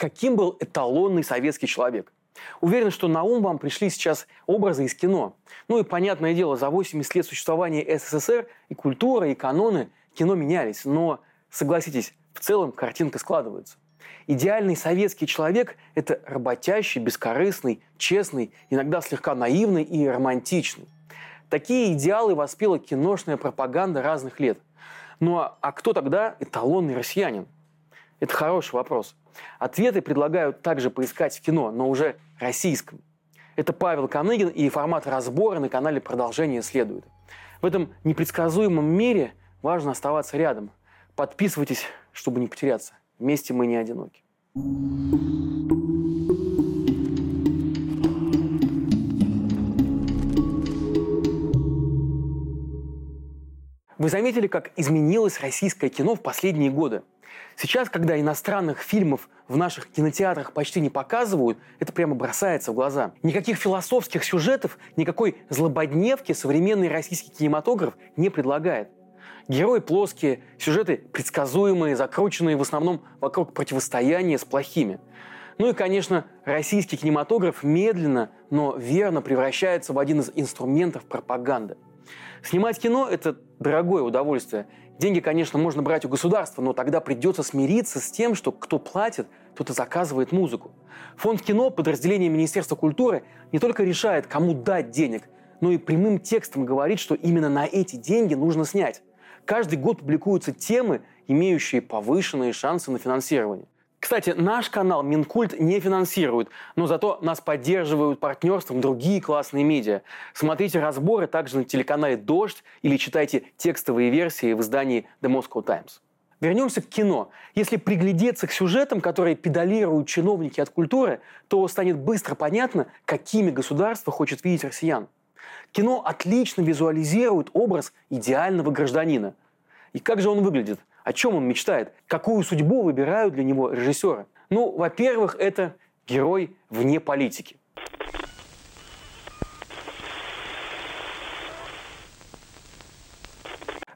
каким был эталонный советский человек. Уверен, что на ум вам пришли сейчас образы из кино. Ну и, понятное дело, за 80 лет существования СССР и культура, и каноны кино менялись. Но, согласитесь, в целом картинка складывается. Идеальный советский человек – это работящий, бескорыстный, честный, иногда слегка наивный и романтичный. Такие идеалы воспела киношная пропаганда разных лет. Ну а, а кто тогда эталонный россиянин? Это хороший вопрос. Ответы предлагают также поискать в кино, но уже российском. Это Павел Коныгин и формат разбора на канале «Продолжение следует». В этом непредсказуемом мире важно оставаться рядом. Подписывайтесь, чтобы не потеряться. Вместе мы не одиноки. Вы заметили, как изменилось российское кино в последние годы? Сейчас, когда иностранных фильмов в наших кинотеатрах почти не показывают, это прямо бросается в глаза. Никаких философских сюжетов, никакой злободневки современный российский кинематограф не предлагает. Герои плоские, сюжеты предсказуемые, закрученные в основном вокруг противостояния с плохими. Ну и, конечно, российский кинематограф медленно, но верно превращается в один из инструментов пропаганды – Снимать кино – это дорогое удовольствие. Деньги, конечно, можно брать у государства, но тогда придется смириться с тем, что кто платит, тот и заказывает музыку. Фонд кино, подразделение Министерства культуры, не только решает, кому дать денег, но и прямым текстом говорит, что именно на эти деньги нужно снять. Каждый год публикуются темы, имеющие повышенные шансы на финансирование. Кстати, наш канал Минкульт не финансирует, но зато нас поддерживают партнерством другие классные медиа. Смотрите разборы также на телеканале «Дождь» или читайте текстовые версии в издании The Moscow Times. Вернемся к кино. Если приглядеться к сюжетам, которые педалируют чиновники от культуры, то станет быстро понятно, какими государство хочет видеть россиян. Кино отлично визуализирует образ идеального гражданина. И как же он выглядит? О чем он мечтает? Какую судьбу выбирают для него режиссеры? Ну, во-первых, это герой вне политики.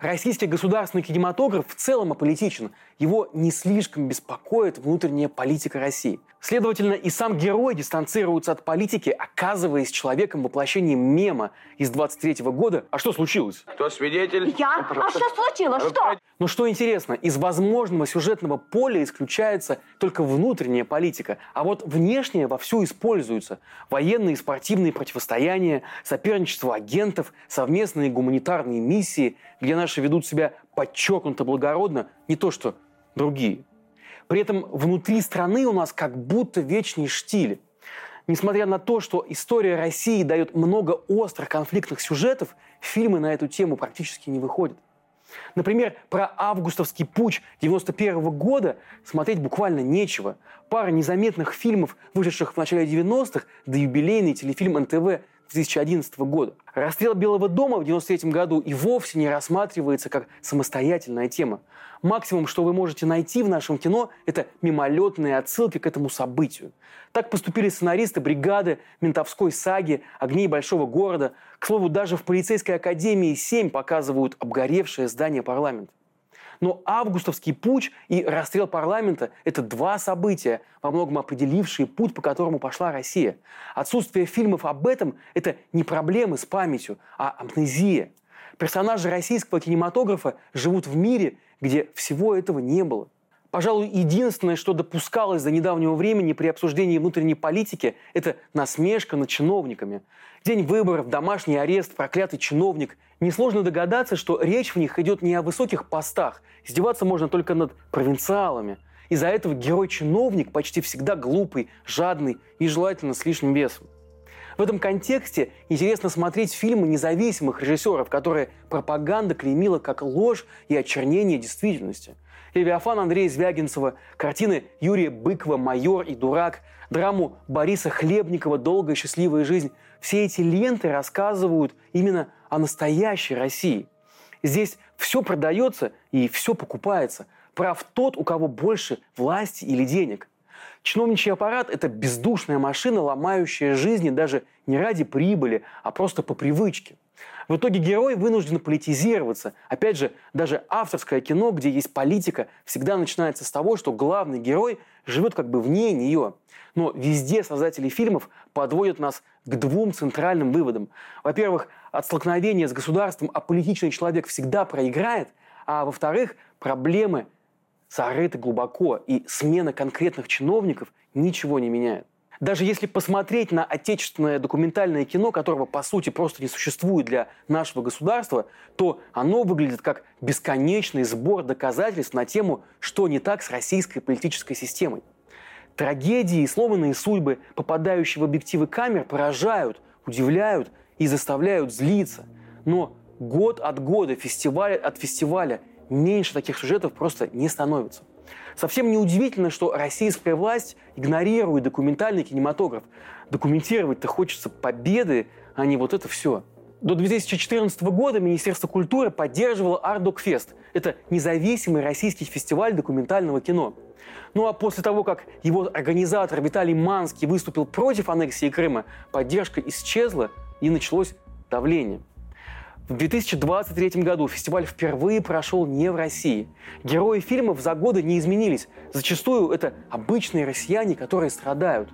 Российский государственный кинематограф в целом аполитичен. Его не слишком беспокоит внутренняя политика России. Следовательно, и сам герой дистанцируется от политики, оказываясь человеком воплощением мема из 23 -го года. А что случилось? Кто свидетель? Я? А что случилось? Что? Но что интересно, из возможного сюжетного поля исключается только внутренняя политика, а вот внешняя вовсю используется. Военные и спортивные противостояния, соперничество агентов, совместные гуманитарные миссии, где наши ведут себя подчеркнуто благородно, не то что другие. При этом внутри страны у нас как будто вечный штиль. Несмотря на то, что история России дает много острых конфликтных сюжетов, фильмы на эту тему практически не выходят. Например, про августовский путь 91 года смотреть буквально нечего. Пара незаметных фильмов, вышедших в начале 90-х, да юбилейный телефильм НТВ 2011 года. Расстрел Белого дома в 1993 году и вовсе не рассматривается как самостоятельная тема. Максимум, что вы можете найти в нашем кино, это мимолетные отсылки к этому событию. Так поступили сценаристы бригады, ментовской саги, огней большого города. К слову, даже в полицейской академии 7 показывают обгоревшее здание парламента. Но августовский путь и расстрел парламента – это два события, во многом определившие путь, по которому пошла Россия. Отсутствие фильмов об этом – это не проблемы с памятью, а амнезия. Персонажи российского кинематографа живут в мире, где всего этого не было. Пожалуй, единственное, что допускалось до недавнего времени при обсуждении внутренней политики, это насмешка над чиновниками. День выборов, домашний арест, проклятый чиновник. Несложно догадаться, что речь в них идет не о высоких постах. Издеваться можно только над провинциалами. Из-за этого герой-чиновник почти всегда глупый, жадный и желательно с лишним весом. В этом контексте интересно смотреть фильмы независимых режиссеров, которые пропаганда клеймила как ложь и очернение действительности – Левиафан Андрея Звягинцева, картины Юрия Быкова «Майор и дурак», драму Бориса Хлебникова «Долгая счастливая жизнь». Все эти ленты рассказывают именно о настоящей России. Здесь все продается и все покупается. Прав тот, у кого больше власти или денег. Чиновничий аппарат – это бездушная машина, ломающая жизни даже не ради прибыли, а просто по привычке. В итоге герой вынужден политизироваться. Опять же, даже авторское кино, где есть политика, всегда начинается с того, что главный герой живет как бы вне нее. Но везде создатели фильмов подводят нас к двум центральным выводам. Во-первых, от столкновения с государством аполитичный человек всегда проиграет, а во-вторых, проблемы зарыты глубоко, и смена конкретных чиновников ничего не меняет. Даже если посмотреть на отечественное документальное кино, которого по сути просто не существует для нашего государства, то оно выглядит как бесконечный сбор доказательств на тему, что не так с российской политической системой. Трагедии и сломанные судьбы, попадающие в объективы камер, поражают, удивляют и заставляют злиться. Но год от года, фестиваль от фестиваля меньше таких сюжетов просто не становится. Совсем неудивительно, что российская власть игнорирует документальный кинематограф. Документировать-то хочется победы, а не вот это все. До 2014 года Министерство культуры поддерживало Ардокфест. Это независимый российский фестиваль документального кино. Ну а после того, как его организатор Виталий Манский выступил против аннексии Крыма, поддержка исчезла и началось давление. В 2023 году фестиваль впервые прошел не в России. Герои фильмов за годы не изменились. Зачастую это обычные россияне, которые страдают.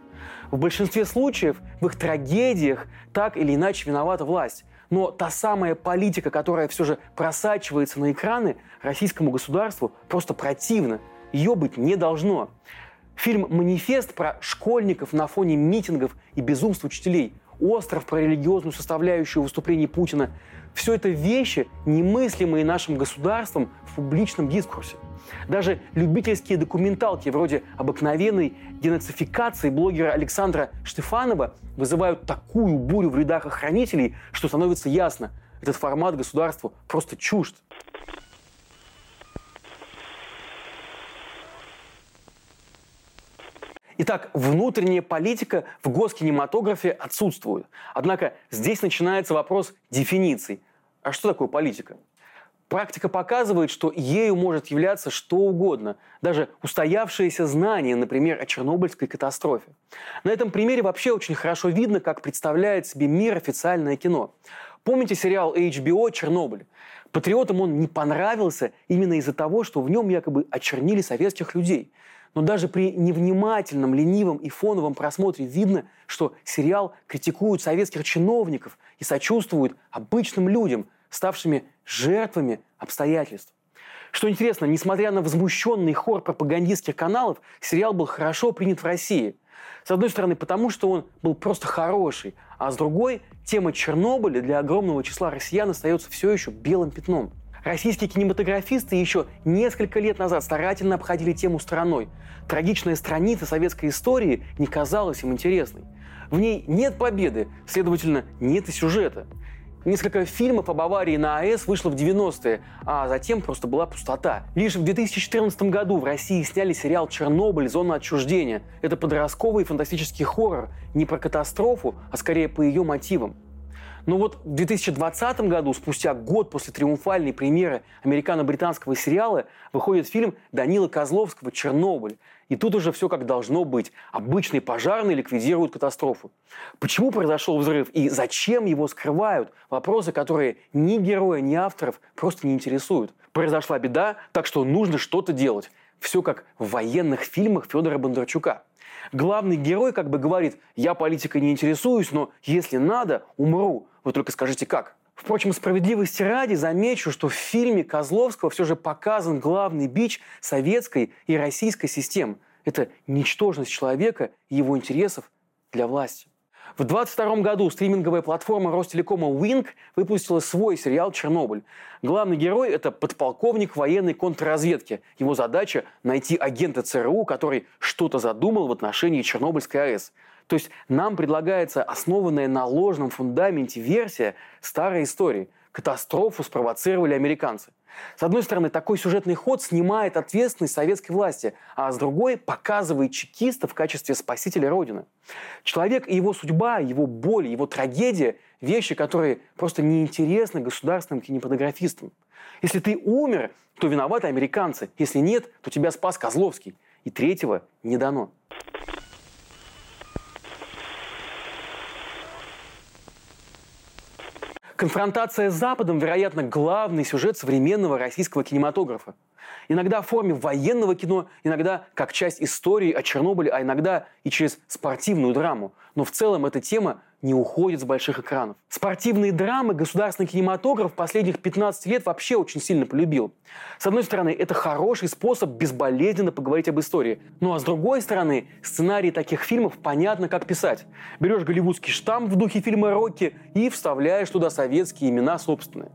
В большинстве случаев в их трагедиях так или иначе виновата власть. Но та самая политика, которая все же просачивается на экраны, российскому государству просто противна. Ее быть не должно. Фильм «Манифест» про школьников на фоне митингов и безумств учителей, остров про религиозную составляющую выступлений Путина – все это вещи, немыслимые нашим государством в публичном дискурсе. Даже любительские документалки вроде обыкновенной денацификации блогера Александра Штефанова вызывают такую бурю в рядах охранителей, что становится ясно, этот формат государству просто чужд. Итак, внутренняя политика в госкинематографе отсутствует. Однако здесь начинается вопрос дефиниций. А что такое политика? Практика показывает, что ею может являться что угодно, даже устоявшееся знание, например, о Чернобыльской катастрофе. На этом примере вообще очень хорошо видно, как представляет себе мир официальное кино. Помните сериал HBO «Чернобыль»? Патриотам он не понравился именно из-за того, что в нем якобы очернили советских людей – но даже при невнимательном, ленивом и фоновом просмотре видно, что сериал критикует советских чиновников и сочувствует обычным людям, ставшими жертвами обстоятельств. Что интересно, несмотря на возмущенный хор пропагандистских каналов, сериал был хорошо принят в России. С одной стороны, потому что он был просто хороший, а с другой, тема Чернобыля для огромного числа россиян остается все еще белым пятном – Российские кинематографисты еще несколько лет назад старательно обходили тему стороной. Трагичная страница советской истории не казалась им интересной. В ней нет победы, следовательно, нет и сюжета. Несколько фильмов об аварии на АЭС вышло в 90-е, а затем просто была пустота. Лишь в 2014 году в России сняли сериал «Чернобыль. Зона отчуждения». Это подростковый фантастический хоррор не про катастрофу, а скорее по ее мотивам. Но вот в 2020 году, спустя год после триумфальной премьеры американо-британского сериала, выходит фильм Данила Козловского «Чернобыль». И тут уже все как должно быть. Обычные пожарные ликвидируют катастрофу. Почему произошел взрыв и зачем его скрывают? Вопросы, которые ни героя, ни авторов просто не интересуют. Произошла беда, так что нужно что-то делать. Все как в военных фильмах Федора Бондарчука. Главный герой как бы говорит, я политикой не интересуюсь, но если надо, умру. Вы только скажите, как? Впрочем, справедливости ради замечу, что в фильме Козловского все же показан главный бич советской и российской систем. Это ничтожность человека и его интересов для власти. В 22 году стриминговая платформа Ростелекома Wink выпустила свой сериал «Чернобыль». Главный герой – это подполковник военной контрразведки. Его задача – найти агента ЦРУ, который что-то задумал в отношении Чернобыльской АЭС. То есть нам предлагается основанная на ложном фундаменте версия старой истории. Катастрофу спровоцировали американцы. С одной стороны, такой сюжетный ход снимает ответственность советской власти, а с другой показывает чекиста в качестве спасителя Родины. Человек и его судьба, его боль, его трагедия – вещи, которые просто неинтересны государственным кинематографистам. Если ты умер, то виноваты американцы. Если нет, то тебя спас Козловский. И третьего не дано. Конфронтация с Западом, вероятно, главный сюжет современного российского кинематографа. Иногда в форме военного кино, иногда как часть истории о Чернобыле, а иногда и через спортивную драму. Но в целом эта тема не уходит с больших экранов. Спортивные драмы государственный кинематограф последних 15 лет вообще очень сильно полюбил. С одной стороны, это хороший способ безболезненно поговорить об истории. Ну а с другой стороны, сценарии таких фильмов понятно, как писать. Берешь голливудский штамп в духе фильма «Рокки» и вставляешь туда советские имена собственные.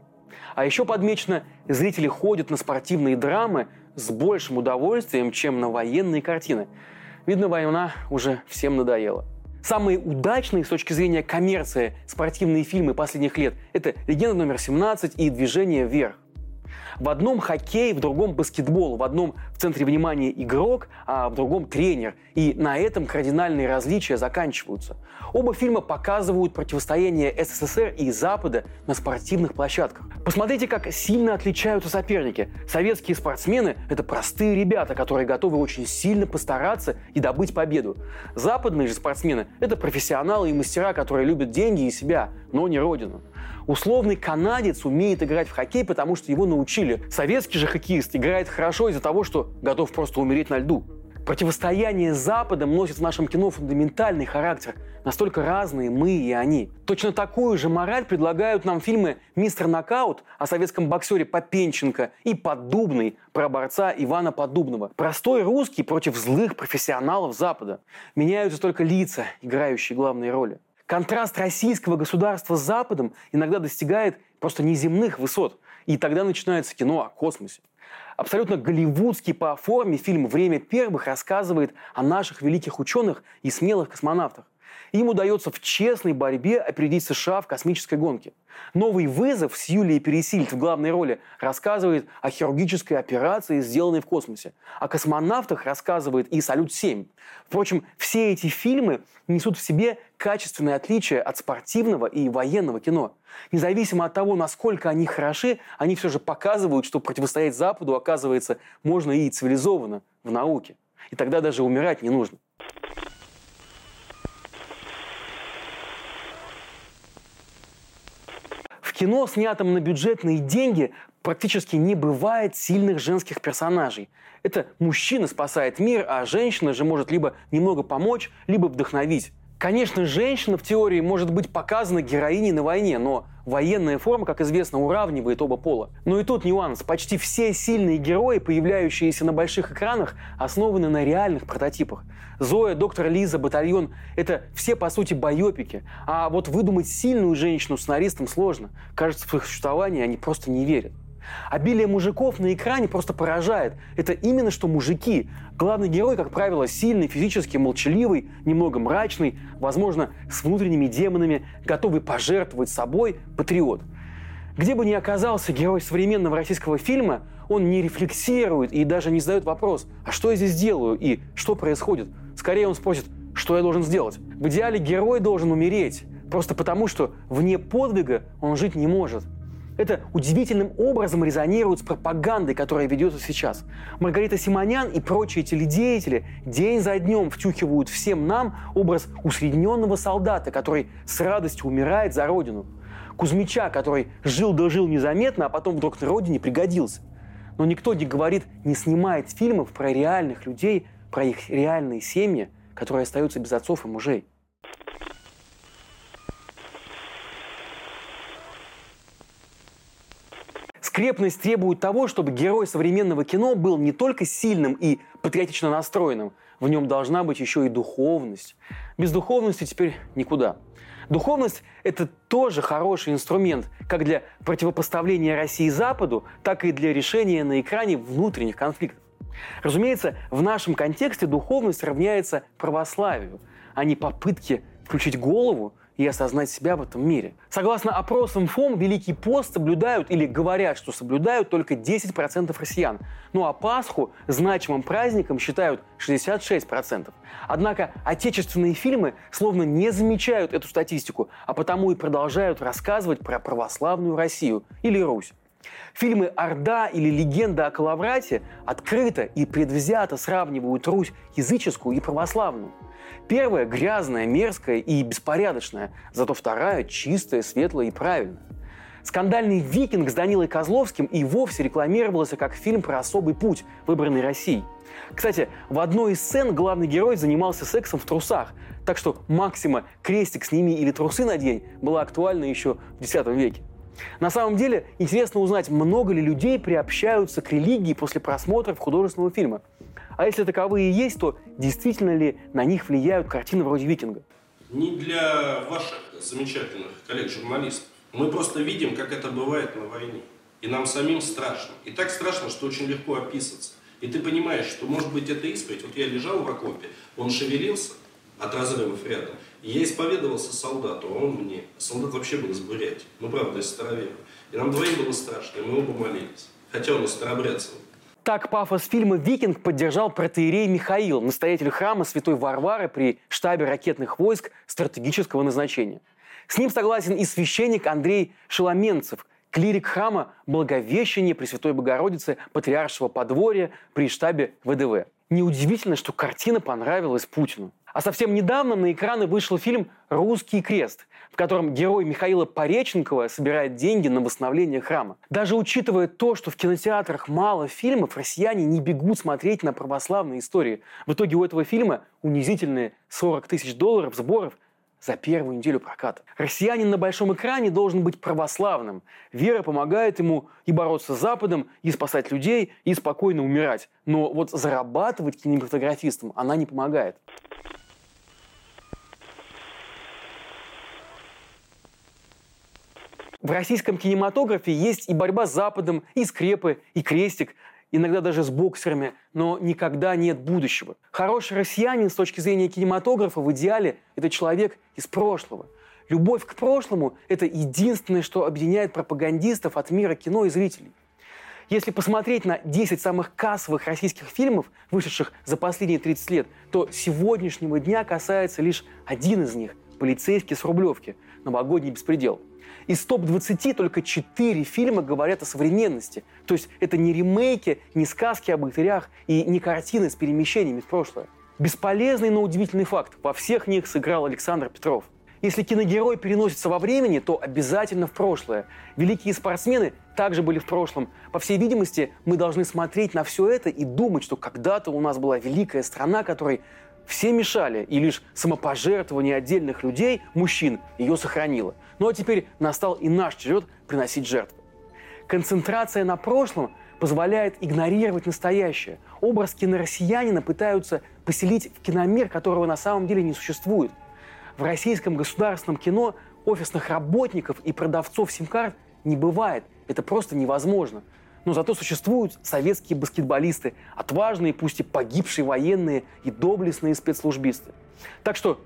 А еще подмечено, зрители ходят на спортивные драмы с большим удовольствием, чем на военные картины. Видно, война уже всем надоела. Самые удачные с точки зрения коммерции спортивные фильмы последних лет – это «Легенда номер 17» и «Движение вверх». В одном хоккей, в другом баскетбол, в одном в центре внимания игрок, а в другом тренер. И на этом кардинальные различия заканчиваются. Оба фильма показывают противостояние СССР и Запада на спортивных площадках. Посмотрите, как сильно отличаются соперники. Советские спортсмены – это простые ребята, которые готовы очень сильно постараться и добыть победу. Западные же спортсмены – это профессионалы и мастера, которые любят деньги и себя, но не родину. Условный канадец умеет играть в хоккей, потому что его научили. Советский же хоккеист играет хорошо из-за того, что готов просто умереть на льду. Противостояние с Западом носит в нашем кино фундаментальный характер. Настолько разные мы и они. Точно такую же мораль предлагают нам фильмы «Мистер Нокаут» о советском боксере Попенченко и «Поддубный» про борца Ивана Поддубного. Простой русский против злых профессионалов Запада. Меняются только лица, играющие главные роли. Контраст российского государства с Западом иногда достигает просто неземных высот. И тогда начинается кино о космосе. Абсолютно голливудский по форме фильм «Время первых» рассказывает о наших великих ученых и смелых космонавтах. Им удается в честной борьбе опередить США в космической гонке. Новый вызов с Юлией Пересильд в главной роли рассказывает о хирургической операции, сделанной в космосе. О космонавтах рассказывает и «Салют-7». Впрочем, все эти фильмы несут в себе качественное отличие от спортивного и военного кино. Независимо от того, насколько они хороши, они все же показывают, что противостоять Западу, оказывается, можно и цивилизованно в науке. И тогда даже умирать не нужно. Кино, снятом на бюджетные деньги, практически не бывает сильных женских персонажей. Это мужчина спасает мир, а женщина же может либо немного помочь, либо вдохновить. Конечно, женщина в теории может быть показана героиней на войне, но военная форма, как известно, уравнивает оба пола. Но и тут нюанс. Почти все сильные герои, появляющиеся на больших экранах, основаны на реальных прототипах. Зоя, доктор Лиза, батальон – это все, по сути, байопики. А вот выдумать сильную женщину сценаристам сложно. Кажется, в их существование они просто не верят. Обилие мужиков на экране просто поражает. Это именно что мужики. Главный герой, как правило, сильный, физически молчаливый, немного мрачный, возможно, с внутренними демонами, готовый пожертвовать собой, патриот. Где бы ни оказался герой современного российского фильма, он не рефлексирует и даже не задает вопрос, а что я здесь делаю и что происходит. Скорее он спросит, что я должен сделать. В идеале герой должен умереть, просто потому что вне подвига он жить не может. Это удивительным образом резонирует с пропагандой, которая ведется сейчас. Маргарита Симонян и прочие теледеятели день за днем втюхивают всем нам образ усредненного солдата, который с радостью умирает за родину. Кузьмича, который жил-дожил незаметно, а потом вдруг на родине пригодился. Но никто не говорит, не снимает фильмов про реальных людей, про их реальные семьи, которые остаются без отцов и мужей. Скрепность требует того, чтобы герой современного кино был не только сильным и патриотично настроенным, в нем должна быть еще и духовность. Без духовности теперь никуда. Духовность – это тоже хороший инструмент как для противопоставления России Западу, так и для решения на экране внутренних конфликтов. Разумеется, в нашем контексте духовность равняется православию, а не попытке включить голову и осознать себя в этом мире. Согласно опросам ФОМ, Великий пост соблюдают или говорят, что соблюдают только 10% россиян. Ну а Пасху значимым праздником считают 66%. Однако отечественные фильмы словно не замечают эту статистику, а потому и продолжают рассказывать про православную Россию или Русь. Фильмы «Орда» или «Легенда о Калаврате» открыто и предвзято сравнивают Русь языческую и православную. Первая грязная, мерзкая и беспорядочная, зато вторая чистая, светлая и правильная. Скандальный «Викинг» с Данилой Козловским и вовсе рекламировался как фильм про особый путь, выбранный Россией. Кстати, в одной из сцен главный герой занимался сексом в трусах, так что Максима «крестик сними или трусы надень» была актуальна еще в X веке. На самом деле, интересно узнать, много ли людей приобщаются к религии после просмотра художественного фильма. А если таковые есть, то действительно ли на них влияют картины вроде «Викинга»? Не для ваших замечательных коллег-журналистов. Мы просто видим, как это бывает на войне. И нам самим страшно. И так страшно, что очень легко описаться. И ты понимаешь, что может быть это исповедь. Вот я лежал в окопе, он шевелился от разрывов рядом. И я исповедовался солдату, а он мне. Солдат вообще был из Бурятии. Ну, правда, из Староверова. И нам двоим было страшно, и мы оба молились. Хотя он из Старобрядцева. Так пафос фильма «Викинг» поддержал протеерей Михаил, настоятель храма Святой Варвары при штабе ракетных войск стратегического назначения. С ним согласен и священник Андрей Шеломенцев, клирик храма Благовещения Пресвятой Богородицы Патриаршего подворья при штабе ВДВ. Неудивительно, что картина понравилась Путину. А совсем недавно на экраны вышел фильм «Русский крест», в котором герой Михаила Пореченкова собирает деньги на восстановление храма. Даже учитывая то, что в кинотеатрах мало фильмов, россияне не бегут смотреть на православные истории. В итоге у этого фильма унизительные 40 тысяч долларов сборов за первую неделю проката. Россиянин на большом экране должен быть православным. Вера помогает ему и бороться с Западом, и спасать людей, и спокойно умирать. Но вот зарабатывать кинематографистам она не помогает. В российском кинематографе есть и борьба с Западом, и скрепы, и крестик, иногда даже с боксерами, но никогда нет будущего. Хороший россиянин с точки зрения кинематографа в идеале – это человек из прошлого. Любовь к прошлому – это единственное, что объединяет пропагандистов от мира кино и зрителей. Если посмотреть на 10 самых кассовых российских фильмов, вышедших за последние 30 лет, то сегодняшнего дня касается лишь один из них – «Полицейский с Рублевки» – «Новогодний беспредел». Из топ-20 только 4 фильма говорят о современности. То есть это не ремейки, не сказки о богатырях и не картины с перемещениями в прошлое. Бесполезный, но удивительный факт. Во всех них сыграл Александр Петров. Если киногерой переносится во времени, то обязательно в прошлое. Великие спортсмены также были в прошлом. По всей видимости, мы должны смотреть на все это и думать, что когда-то у нас была великая страна, которой все мешали, и лишь самопожертвование отдельных людей, мужчин, ее сохранило. Ну а теперь настал и наш черед приносить жертвы. Концентрация на прошлом позволяет игнорировать настоящее. Образ кинороссиянина пытаются поселить в киномир, которого на самом деле не существует. В российском государственном кино офисных работников и продавцов сим-карт не бывает. Это просто невозможно но зато существуют советские баскетболисты, отважные, пусть и погибшие военные и доблестные спецслужбисты. Так что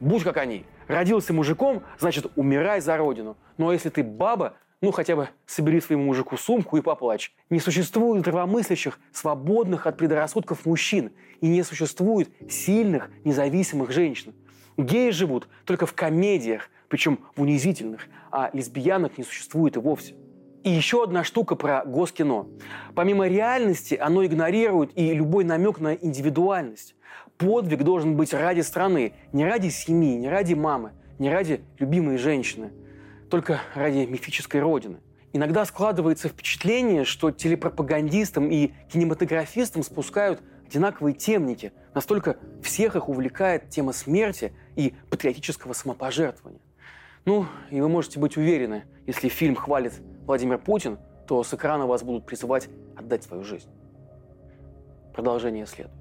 будь как они. Родился мужиком, значит, умирай за родину. Ну а если ты баба, ну хотя бы собери своему мужику сумку и поплачь. Не существует здравомыслящих, свободных от предрассудков мужчин. И не существует сильных, независимых женщин. Геи живут только в комедиях, причем в унизительных, а лесбиянок не существует и вовсе. И еще одна штука про госкино. Помимо реальности, оно игнорирует и любой намек на индивидуальность. Подвиг должен быть ради страны, не ради семьи, не ради мамы, не ради любимой женщины, только ради мифической родины. Иногда складывается впечатление, что телепропагандистам и кинематографистам спускают одинаковые темники. Настолько всех их увлекает тема смерти и патриотического самопожертвования. Ну, и вы можете быть уверены, если фильм хвалит Владимир Путин, то с экрана вас будут призывать отдать свою жизнь. Продолжение следует.